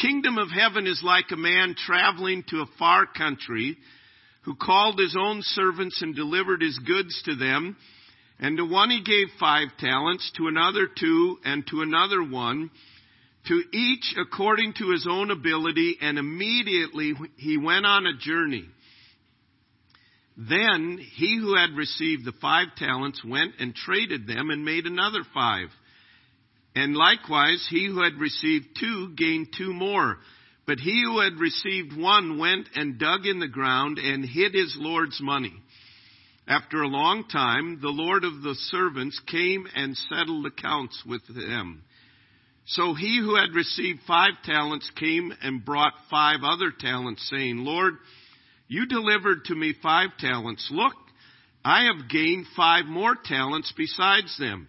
kingdom of heaven is like a man traveling to a far country who called his own servants and delivered his goods to them. And to one he gave five talents, to another two, and to another one, to each according to his own ability, and immediately he went on a journey. Then he who had received the five talents went and traded them and made another five. And likewise, he who had received two gained two more. But he who had received one went and dug in the ground and hid his Lord's money. After a long time, the Lord of the servants came and settled accounts with them. So he who had received five talents came and brought five other talents, saying, Lord, you delivered to me five talents. Look, I have gained five more talents besides them.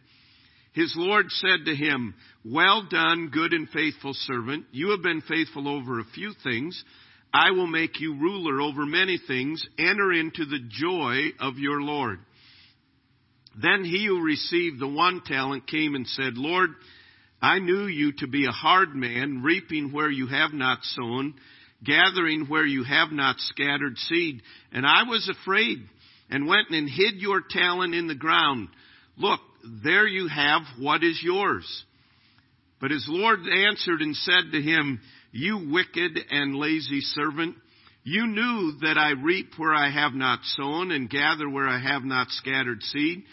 His Lord said to him, Well done, good and faithful servant. You have been faithful over a few things. I will make you ruler over many things. Enter into the joy of your Lord. Then he who received the one talent came and said, Lord, I knew you to be a hard man, reaping where you have not sown, gathering where you have not scattered seed. And I was afraid and went and hid your talent in the ground. Look, there you have what is yours. But his Lord answered and said to him, You wicked and lazy servant, you knew that I reap where I have not sown and gather where I have not scattered seed.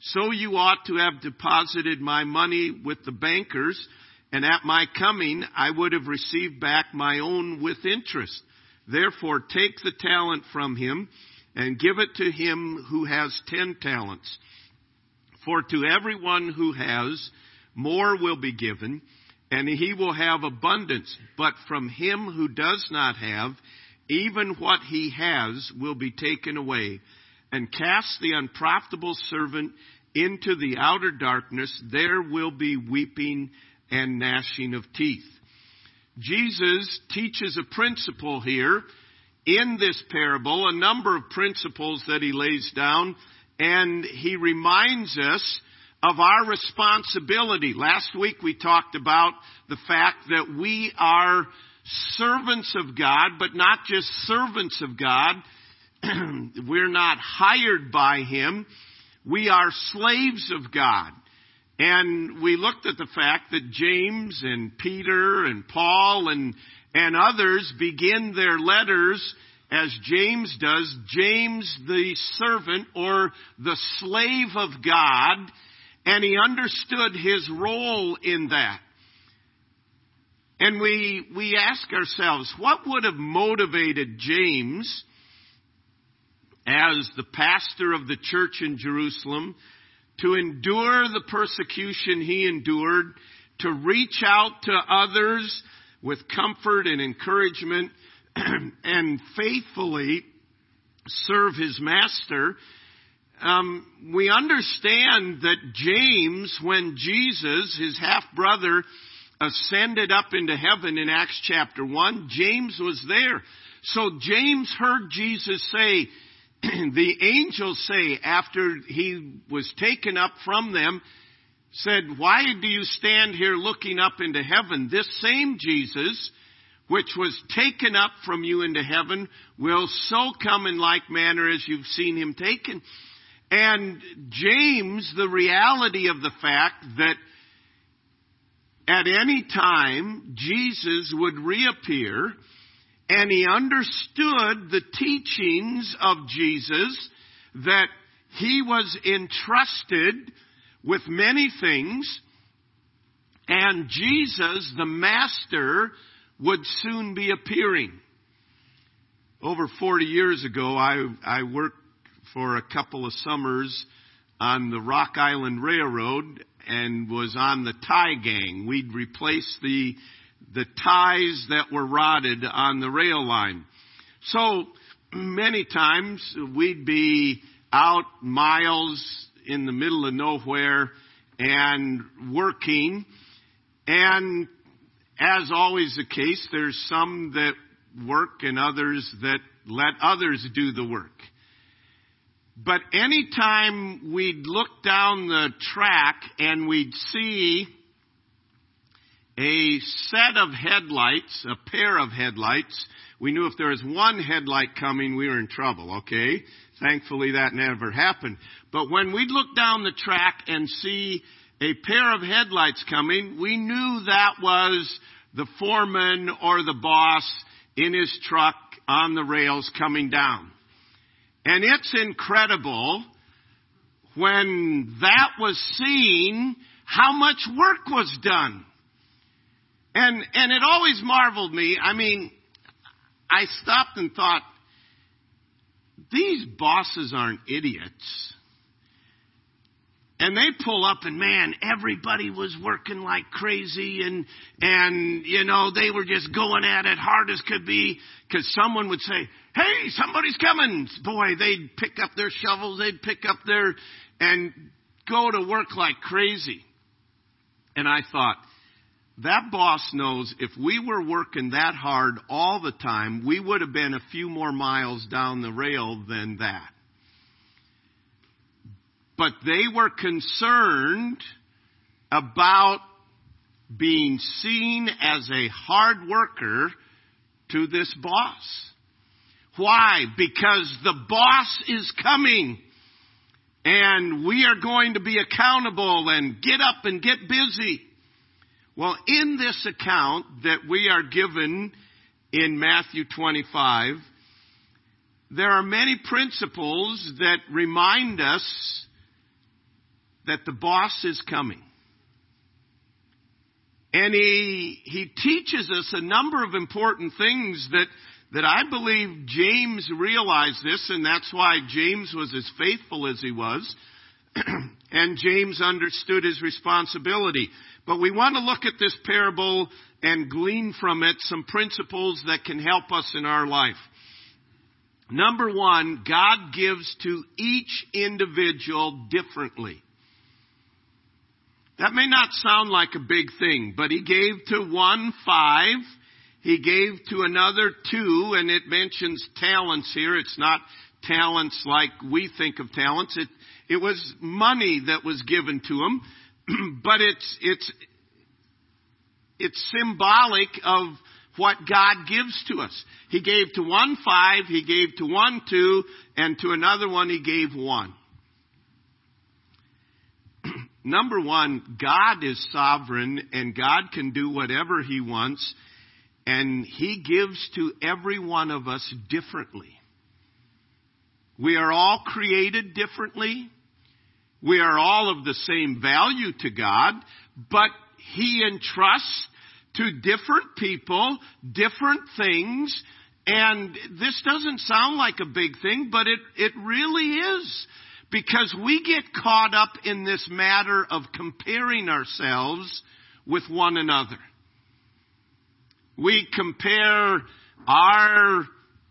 So you ought to have deposited my money with the bankers, and at my coming I would have received back my own with interest. Therefore take the talent from him and give it to him who has ten talents. For to everyone who has, more will be given, and he will have abundance. But from him who does not have, even what he has will be taken away. And cast the unprofitable servant into the outer darkness. There will be weeping and gnashing of teeth. Jesus teaches a principle here in this parable, a number of principles that he lays down and he reminds us of our responsibility. Last week we talked about the fact that we are servants of God, but not just servants of God. We're not hired by Him. We are slaves of God. And we looked at the fact that James and Peter and Paul and, and others begin their letters as James does, James the servant or the slave of God, and he understood his role in that. And we, we ask ourselves, what would have motivated James as the pastor of the church in Jerusalem to endure the persecution he endured, to reach out to others with comfort and encouragement, and faithfully serve his master, um, we understand that James, when Jesus, his half brother, ascended up into heaven in Acts chapter 1, James was there. So James heard Jesus say, the angels say after he was taken up from them, said, Why do you stand here looking up into heaven? This same Jesus which was taken up from you into heaven will so come in like manner as you've seen him taken. And James, the reality of the fact that at any time Jesus would reappear, and he understood the teachings of Jesus that he was entrusted with many things, and Jesus, the Master, would soon be appearing. Over 40 years ago, I, I worked for a couple of summers on the Rock Island Railroad and was on the tie gang. We'd replace the, the ties that were rotted on the rail line. So, many times we'd be out miles in the middle of nowhere and working. And as always the case, there's some that work and others that let others do the work. But anytime we'd look down the track and we'd see a set of headlights, a pair of headlights, we knew if there was one headlight coming, we were in trouble, okay? Thankfully that never happened. But when we'd look down the track and see a pair of headlights coming, we knew that was the foreman or the boss in his truck on the rails coming down. And it's incredible when that was seen how much work was done. And, and it always marveled me. I mean, I stopped and thought, these bosses aren't idiots. And they pull up and man, everybody was working like crazy and, and, you know, they were just going at it hard as could be because someone would say, hey, somebody's coming. Boy, they'd pick up their shovels, they'd pick up their, and go to work like crazy. And I thought, that boss knows if we were working that hard all the time, we would have been a few more miles down the rail than that. But they were concerned about being seen as a hard worker to this boss. Why? Because the boss is coming. And we are going to be accountable and get up and get busy. Well, in this account that we are given in Matthew 25, there are many principles that remind us that the boss is coming. And he, he teaches us a number of important things that, that I believe James realized this, and that's why James was as faithful as he was. and James understood his responsibility. But we want to look at this parable and glean from it some principles that can help us in our life. Number one, God gives to each individual differently. That may not sound like a big thing, but he gave to one five, he gave to another two, and it mentions talents here. It's not talents like we think of talents. It, it was money that was given to him, but it's, it's, it's symbolic of what God gives to us. He gave to one five, he gave to one two, and to another one he gave one. Number one, God is sovereign and God can do whatever He wants and He gives to every one of us differently. We are all created differently. We are all of the same value to God, but He entrusts to different people different things and this doesn't sound like a big thing, but it, it really is. Because we get caught up in this matter of comparing ourselves with one another. We compare our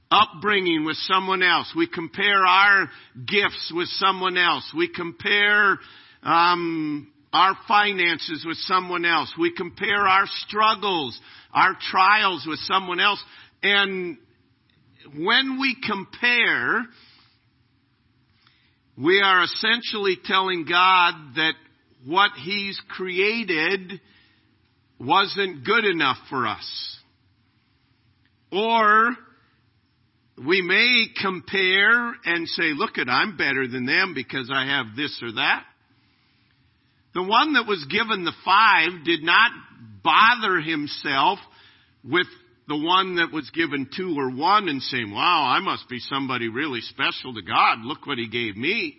upbringing with someone else. We compare our gifts with someone else. We compare um, our finances with someone else. We compare our struggles, our trials with someone else. And when we compare, we are essentially telling God that what He's created wasn't good enough for us. Or we may compare and say, look at, I'm better than them because I have this or that. The one that was given the five did not bother himself with the one that was given two or one and saying, wow, I must be somebody really special to God. Look what he gave me.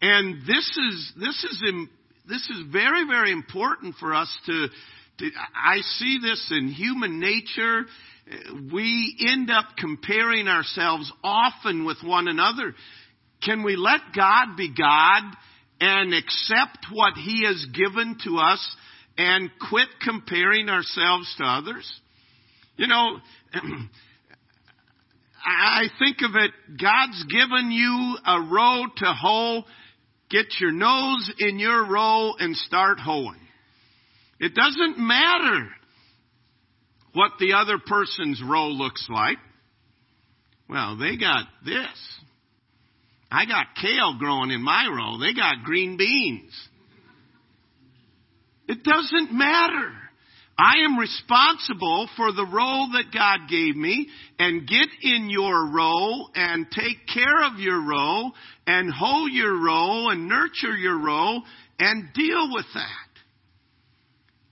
And this is, this is, this is very, very important for us to, to, I see this in human nature. We end up comparing ourselves often with one another. Can we let God be God and accept what He has given to us and quit comparing ourselves to others? You know, I think of it, God's given you a row to hoe. Get your nose in your row and start hoeing. It doesn't matter what the other person's row looks like. Well, they got this. I got kale growing in my row. They got green beans. It doesn't matter. I am responsible for the role that God gave me and get in your role and take care of your role and hold your role and nurture your role and deal with that.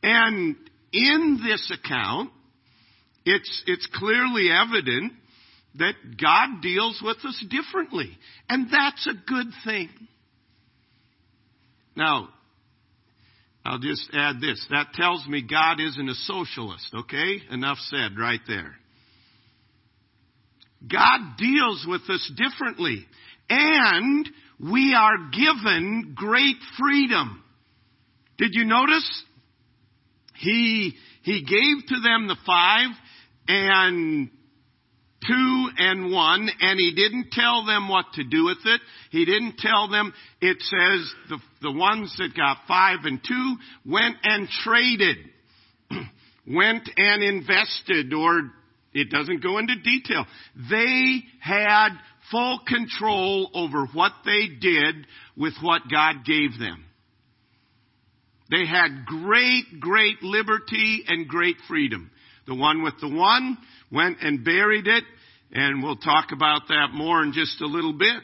And in this account, it's, it's clearly evident that God deals with us differently. And that's a good thing. Now, I'll just add this. That tells me God isn't a socialist, okay? Enough said right there. God deals with us differently. And we are given great freedom. Did you notice? He, he gave to them the five and two and one, and he didn't tell them what to do with it. He didn't tell them, it says the, the ones that got five and two went and traded, went and invested, or it doesn't go into detail. They had full control over what they did with what God gave them. They had great, great liberty and great freedom. The one with the one went and buried it, and we'll talk about that more in just a little bit.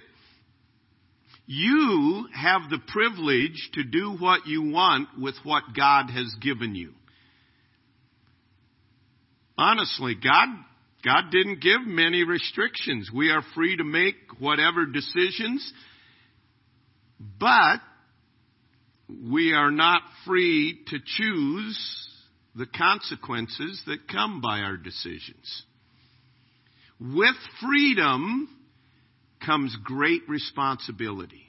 You have the privilege to do what you want with what God has given you. Honestly, God, God didn't give many restrictions. We are free to make whatever decisions, but we are not free to choose the consequences that come by our decisions. With freedom comes great responsibility.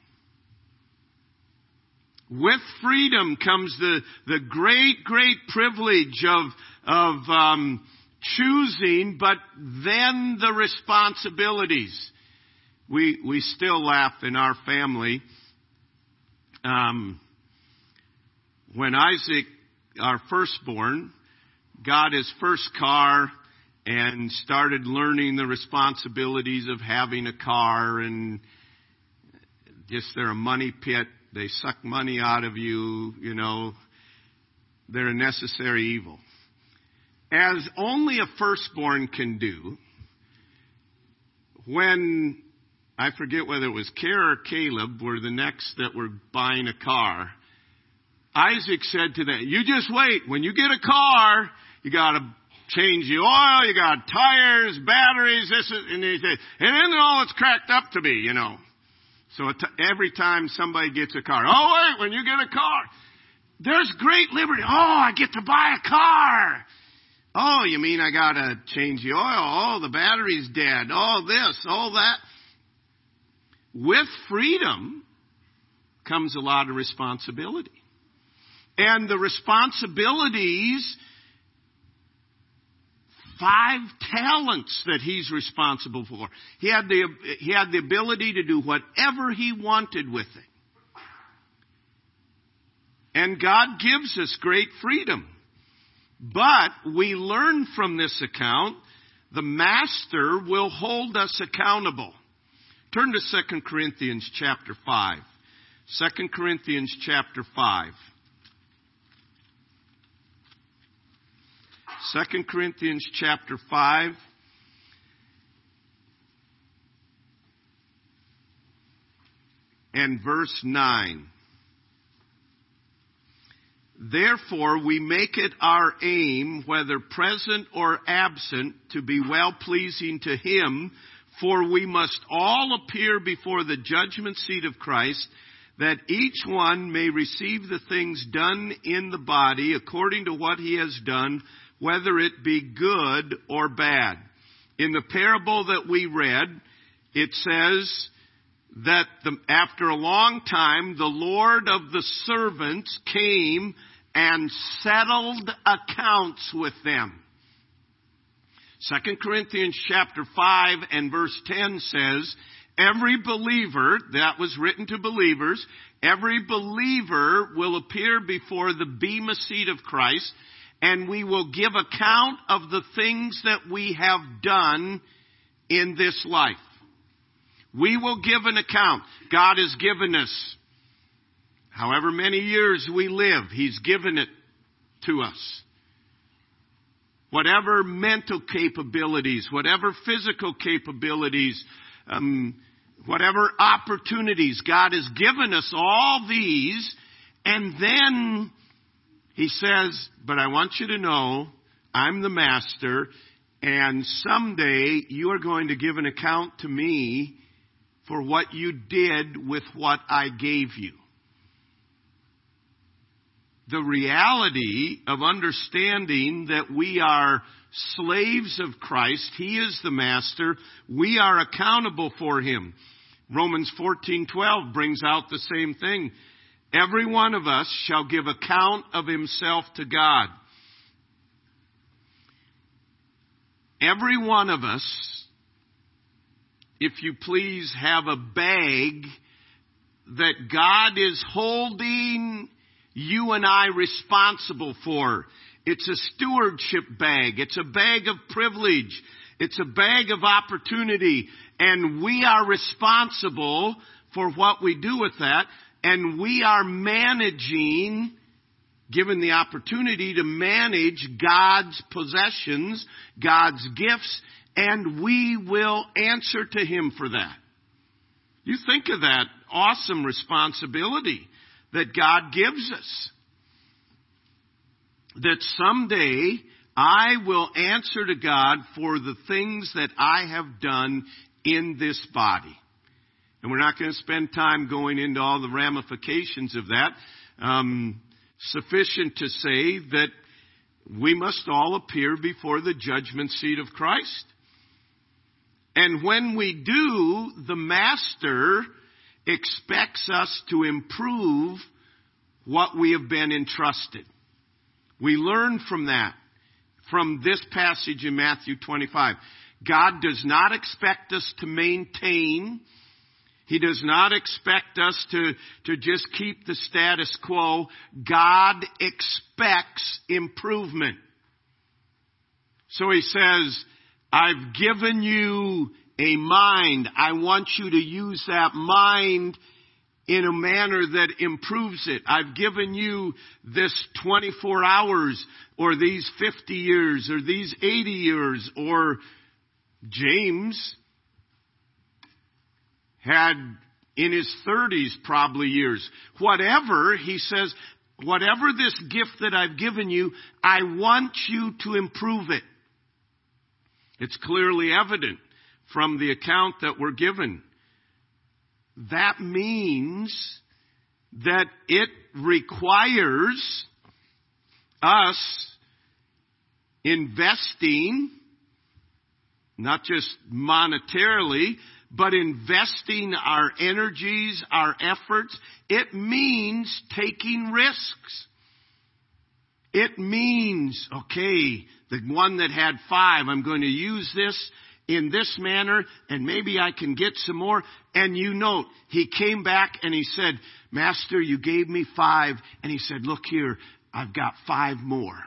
With freedom comes the, the great, great privilege of, of um, choosing, but then the responsibilities. We, we still laugh in our family. Um, when Isaac our firstborn got his first car and started learning the responsibilities of having a car and just they're a money pit. They suck money out of you, you know. They're a necessary evil. As only a firstborn can do, when I forget whether it was Kara or Caleb were the next that were buying a car, Isaac said to them, you just wait. When you get a car, you gotta change the oil, you got tires, batteries, this is, and and then all it's cracked up to be, you know. So every time somebody gets a car, oh wait, when you get a car, there's great liberty. Oh, I get to buy a car. Oh, you mean I gotta change the oil? Oh, the battery's dead. Oh, this, all that. With freedom comes a lot of responsibility and the responsibilities five talents that he's responsible for. He had the, he had the ability to do whatever he wanted with it. And God gives us great freedom. But we learn from this account, the master will hold us accountable. Turn to 2 Corinthians chapter 5. 2 Corinthians chapter 5. 2 Corinthians chapter 5. And verse 9. Therefore, we make it our aim, whether present or absent, to be well pleasing to Him, for we must all appear before the judgment seat of Christ, that each one may receive the things done in the body according to what he has done, whether it be good or bad. In the parable that we read, it says that the, after a long time, the Lord of the servants came and settled accounts with them. 2 Corinthians chapter 5 and verse 10 says, Every believer, that was written to believers, every believer will appear before the bema seat of Christ, and we will give account of the things that we have done in this life. We will give an account. God has given us however many years we live, He's given it to us. Whatever mental capabilities, whatever physical capabilities, um, whatever opportunities, God has given us all these, and then He says, but I want you to know, I'm the master, and someday you are going to give an account to me for what you did with what I gave you. The reality of understanding that we are slaves of Christ, He is the master, we are accountable for Him. Romans 14:12 brings out the same thing. Every one of us shall give account of himself to God. Every one of us, if you please, have a bag that God is holding you and I responsible for. It's a stewardship bag. It's a bag of privilege. It's a bag of opportunity. And we are responsible for what we do with that. And we are managing given the opportunity to manage God's possessions, God's gifts, and we will answer to Him for that. You think of that awesome responsibility that God gives us. That someday I will answer to God for the things that I have done in this body. And we're not going to spend time going into all the ramifications of that. Um, sufficient to say that we must all appear before the judgment seat of Christ. And when we do, the Master expects us to improve what we have been entrusted. We learn from that, from this passage in Matthew 25. God does not expect us to maintain he does not expect us to, to just keep the status quo. God expects improvement. So he says, I've given you a mind. I want you to use that mind in a manner that improves it. I've given you this 24 hours or these 50 years or these 80 years or James had in his 30s probably years. Whatever, he says, whatever this gift that I've given you, I want you to improve it. It's clearly evident from the account that we're given. That means that it requires us investing, not just monetarily, but investing our energies, our efforts, it means taking risks. It means, okay, the one that had five, I'm going to use this in this manner and maybe I can get some more. And you note, he came back and he said, Master, you gave me five. And he said, look here, I've got five more.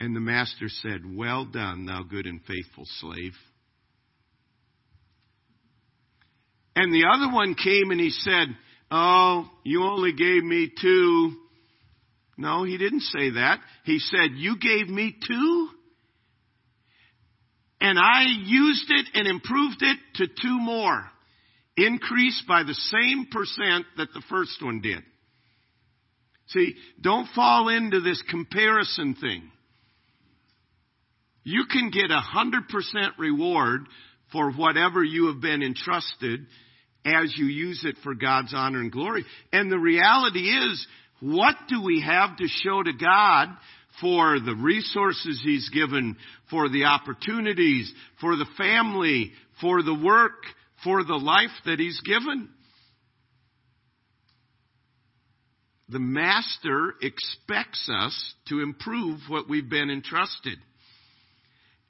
And the master said, well done, thou good and faithful slave. And the other one came and he said, Oh, you only gave me two. No, he didn't say that. He said, You gave me two? And I used it and improved it to two more. Increased by the same percent that the first one did. See, don't fall into this comparison thing. You can get a hundred percent reward for whatever you have been entrusted as you use it for God's honor and glory. And the reality is, what do we have to show to God for the resources He's given, for the opportunities, for the family, for the work, for the life that He's given? The Master expects us to improve what we've been entrusted.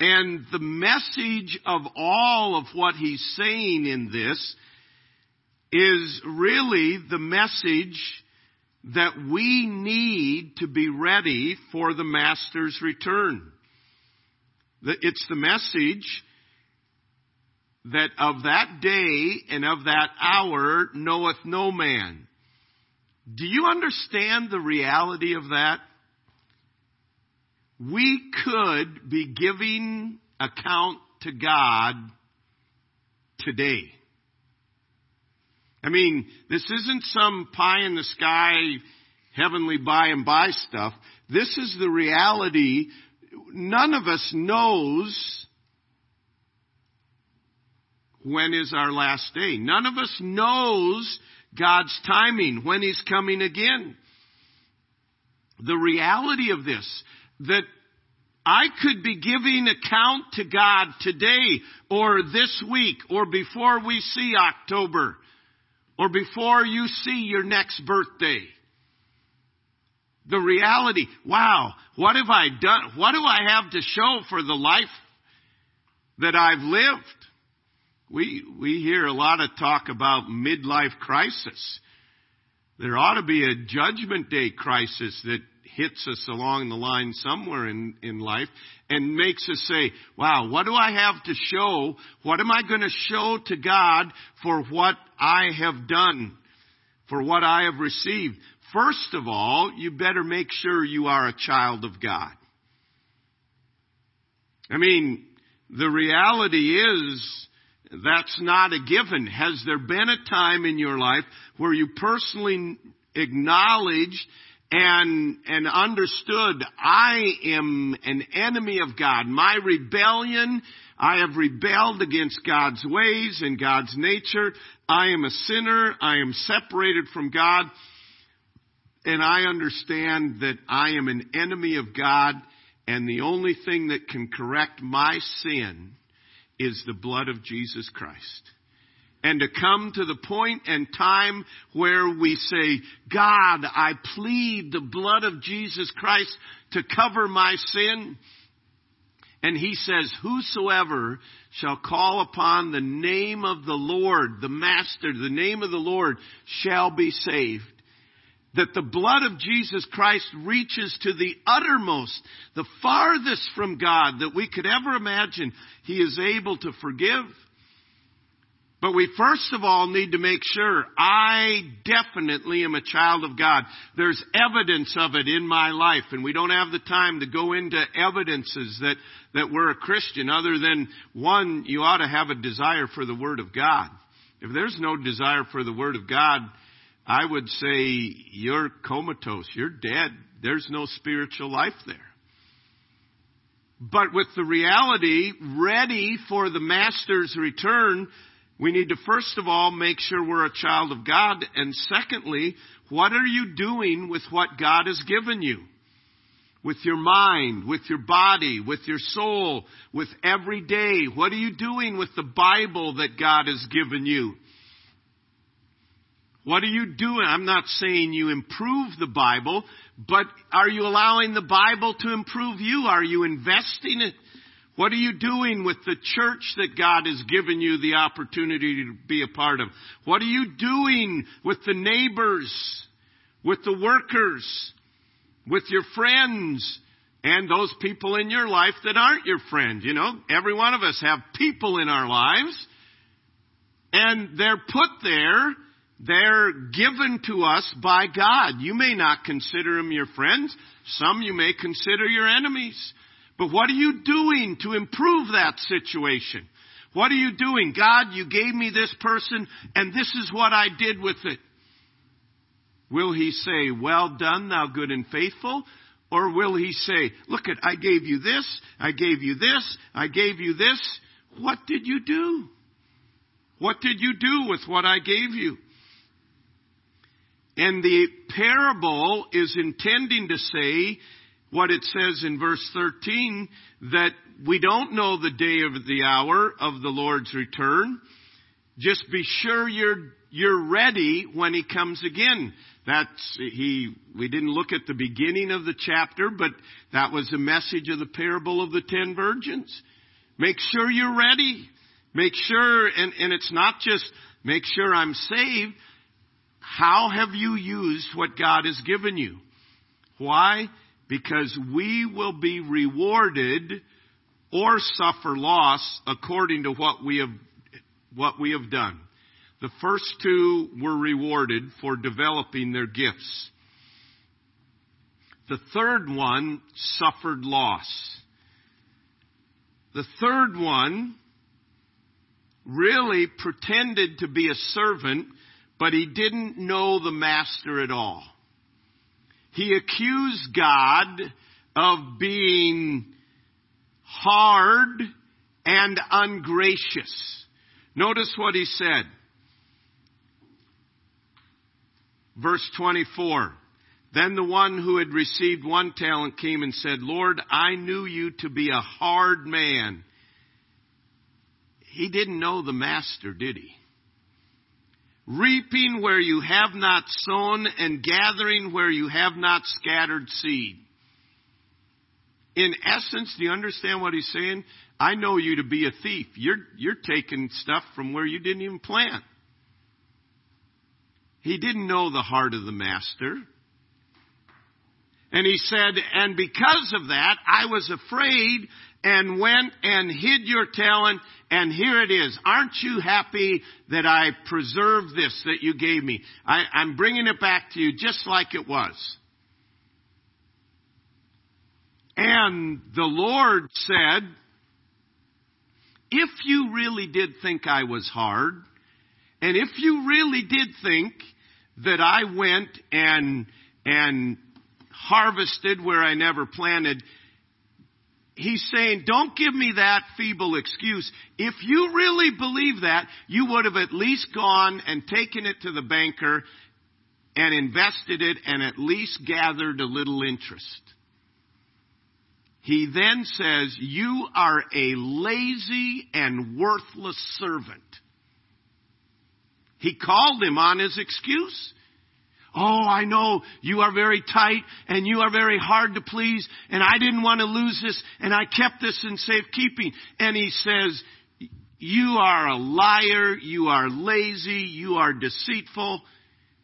And the message of all of what he's saying in this is really the message that we need to be ready for the Master's return. It's the message that of that day and of that hour knoweth no man. Do you understand the reality of that? We could be giving account to God today. I mean, this isn't some pie in the sky, heavenly by and by stuff. This is the reality. None of us knows when is our last day. None of us knows God's timing, when He's coming again. The reality of this, that I could be giving account to God today or this week or before we see October or before you see your next birthday. The reality, wow, what have I done? What do I have to show for the life that I've lived? We, we hear a lot of talk about midlife crisis. There ought to be a judgment day crisis that hits us along the line somewhere in, in life and makes us say, wow, what do I have to show? What am I going to show to God for what I have done? For what I have received? First of all, you better make sure you are a child of God. I mean, the reality is, that's not a given. Has there been a time in your life where you personally acknowledged and, and understood I am an enemy of God. My rebellion, I have rebelled against God's ways and God's nature. I am a sinner. I am separated from God. And I understand that I am an enemy of God and the only thing that can correct my sin is the blood of Jesus Christ and to come to the point and time where we say, God, I plead the blood of Jesus Christ to cover my sin. And he says, whosoever shall call upon the name of the Lord, the Master, the name of the Lord shall be saved. That the blood of Jesus Christ reaches to the uttermost, the farthest from God that we could ever imagine. He is able to forgive but we first of all need to make sure I definitely am a child of God. There's evidence of it in my life, and we don't have the time to go into evidences that, that we're a Christian other than one, you ought to have a desire for the Word of God. If there's no desire for the Word of God, I would say you're comatose. You're dead. There's no spiritual life there. But with the reality ready for the Master's return, we need to first of all make sure we're a child of God. And secondly, what are you doing with what God has given you? With your mind, with your body, with your soul, with every day. What are you doing with the Bible that God has given you? What are you doing? I'm not saying you improve the Bible, but are you allowing the Bible to improve you? Are you investing it what are you doing with the church that God has given you the opportunity to be a part of? What are you doing with the neighbors, with the workers, with your friends, and those people in your life that aren't your friend? You know, every one of us have people in our lives, and they're put there they're given to us by God. You may not consider them your friends. Some you may consider your enemies. But what are you doing to improve that situation? What are you doing? God, you gave me this person and this is what I did with it. Will he say, well done, thou good and faithful? Or will he say, look at, I gave you this, I gave you this, I gave you this. What did you do? What did you do with what I gave you? And the parable is intending to say what it says in verse 13 that we don't know the day of the hour of the Lord's return. Just be sure you're, you're ready when he comes again. That's, he, we didn't look at the beginning of the chapter, but that was the message of the parable of the ten virgins. Make sure you're ready. Make sure, and, and it's not just make sure I'm saved. How have you used what God has given you? Why? Because we will be rewarded or suffer loss according to what we have, what we have done. The first two were rewarded for developing their gifts. The third one suffered loss. The third one really pretended to be a servant, but he didn't know the master at all. He accused God of being hard and ungracious. Notice what he said. Verse 24. Then the one who had received one talent came and said, Lord, I knew you to be a hard man. He didn't know the master, did he? Reaping where you have not sown and gathering where you have not scattered seed. In essence, do you understand what he's saying? I know you to be a thief. You're, you're taking stuff from where you didn't even plant. He didn't know the heart of the master. And he said, and because of that, I was afraid and went and hid your talent, and here it is. Aren't you happy that I preserved this that you gave me? I, I'm bringing it back to you just like it was. And the Lord said, if you really did think I was hard, and if you really did think that I went and, and harvested where I never planted, he's saying, don't give me that feeble excuse. If you really believe that, you would have at least gone and taken it to the banker and invested it and at least gathered a little interest. He then says, You are a lazy and worthless servant. He called him on his excuse. Oh, I know you are very tight and you are very hard to please and I didn't want to lose this and I kept this in safekeeping. And he says, you are a liar, you are lazy, you are deceitful.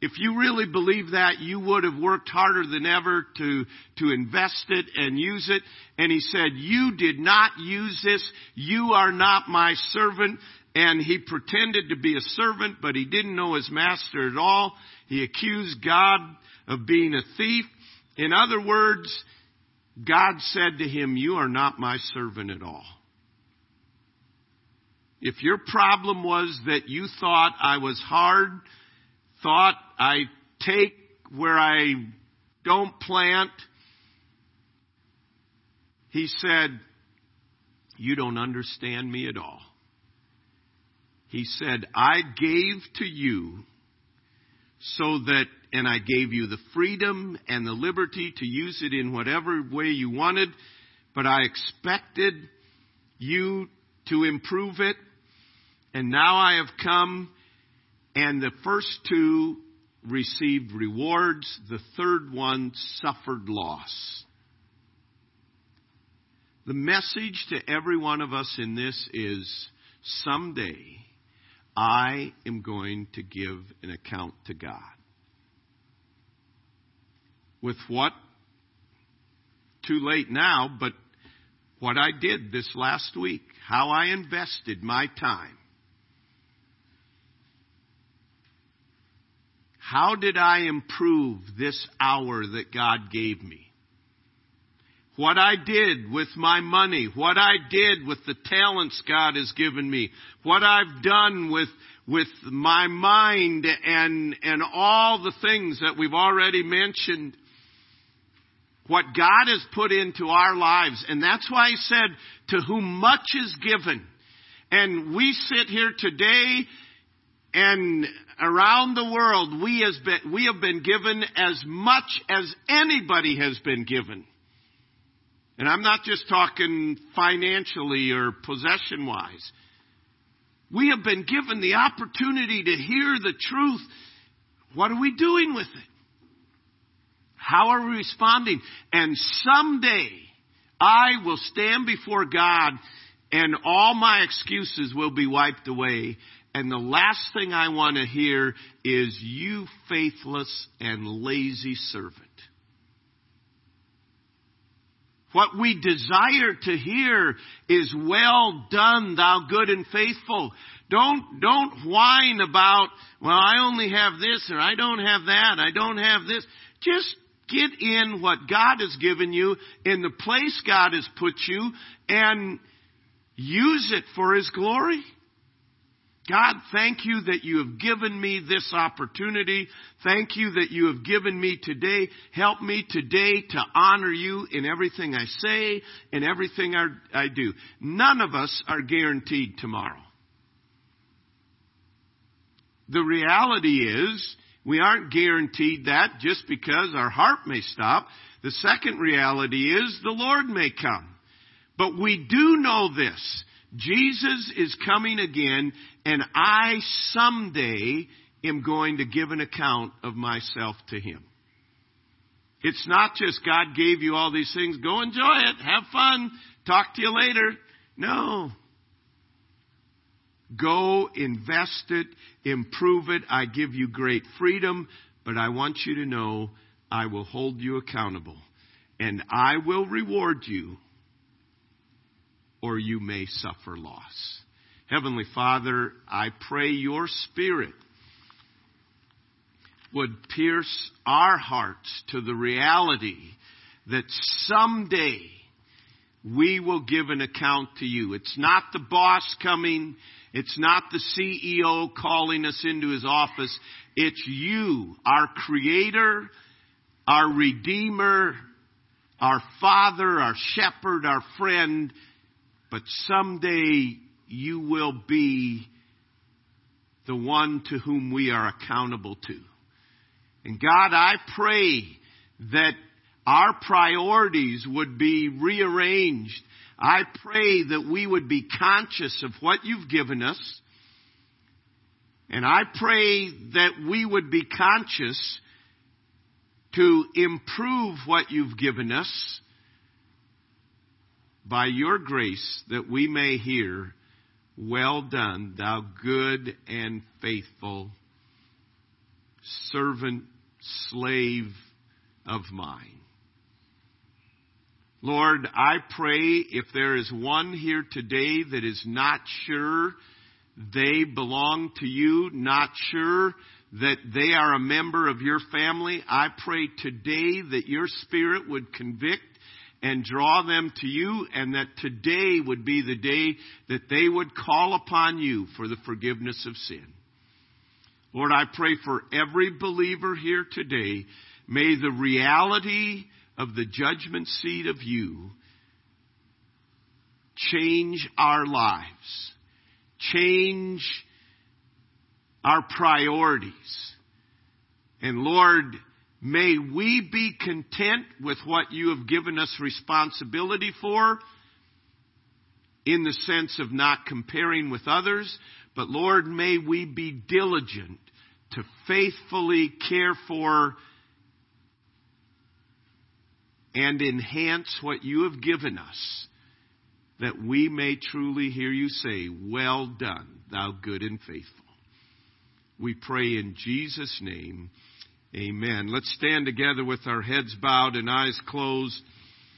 If you really believe that, you would have worked harder than ever to, to invest it and use it. And he said, you did not use this. You are not my servant. And he pretended to be a servant, but he didn't know his master at all. He accused God of being a thief. In other words, God said to him, you are not my servant at all. If your problem was that you thought I was hard, thought I take where I don't plant. He said, You don't understand me at all. He said, I gave to you so that, and I gave you the freedom and the liberty to use it in whatever way you wanted, but I expected you to improve it. And now I have come and the first two received rewards, the third one suffered loss. The message to every one of us in this is someday I am going to give an account to God. With what? Too late now, but what I did this last week, how I invested my time How did I improve this hour that God gave me? What I did with my money, what I did with the talents God has given me, what I've done with, with my mind and, and all the things that we've already mentioned, what God has put into our lives. And that's why He said, to whom much is given. And we sit here today and around the world, we, has been, we have been given as much as anybody has been given. And I'm not just talking financially or possession wise. We have been given the opportunity to hear the truth. What are we doing with it? How are we responding? And someday I will stand before God and all my excuses will be wiped away. And the last thing I want to hear is, you faithless and lazy servant. What we desire to hear is, well done, thou good and faithful. Don't, don't whine about, well, I only have this or I don't have that, I don't have this. Just get in what God has given you, in the place God has put you, and use it for His glory. God, thank you that you have given me this opportunity. Thank you that you have given me today. Help me today to honor you in everything I say, in everything I do. None of us are guaranteed tomorrow. The reality is, we aren't guaranteed that just because our heart may stop. The second reality is the Lord may come. But we do know this. Jesus is coming again, and I someday am going to give an account of myself to Him. It's not just God gave you all these things, go enjoy it, have fun, talk to you later. No. Go invest it, improve it. I give you great freedom, but I want you to know I will hold you accountable and I will reward you or you may suffer loss. Heavenly Father, I pray your Spirit would pierce our hearts to the reality that someday we will give an account to you. It's not the boss coming. It's not the CEO calling us into his office. It's you, our creator, our redeemer, our father, our shepherd, our friend, but someday you will be the one to whom we are accountable to. And God, I pray that our priorities would be rearranged. I pray that we would be conscious of what you've given us. And I pray that we would be conscious to improve what you've given us by your grace that we may hear, Well done, thou good and faithful servant, slave of mine. Lord, I pray if there is one here today that is not sure they belong to you, not sure that they are a member of your family, I pray today that your spirit would convict and draw them to you and that today would be the day that they would call upon you for the forgiveness of sin. Lord, I pray for every believer here today. May the reality of the judgment seat of you change our lives, change our priorities. And Lord, May we be content with what you have given us responsibility for in the sense of not comparing with others, but Lord, may we be diligent to faithfully care for and enhance what you have given us that we may truly hear you say, Well done, thou good and faithful. We pray in Jesus' name. Amen. Let's stand together with our heads bowed and eyes closed.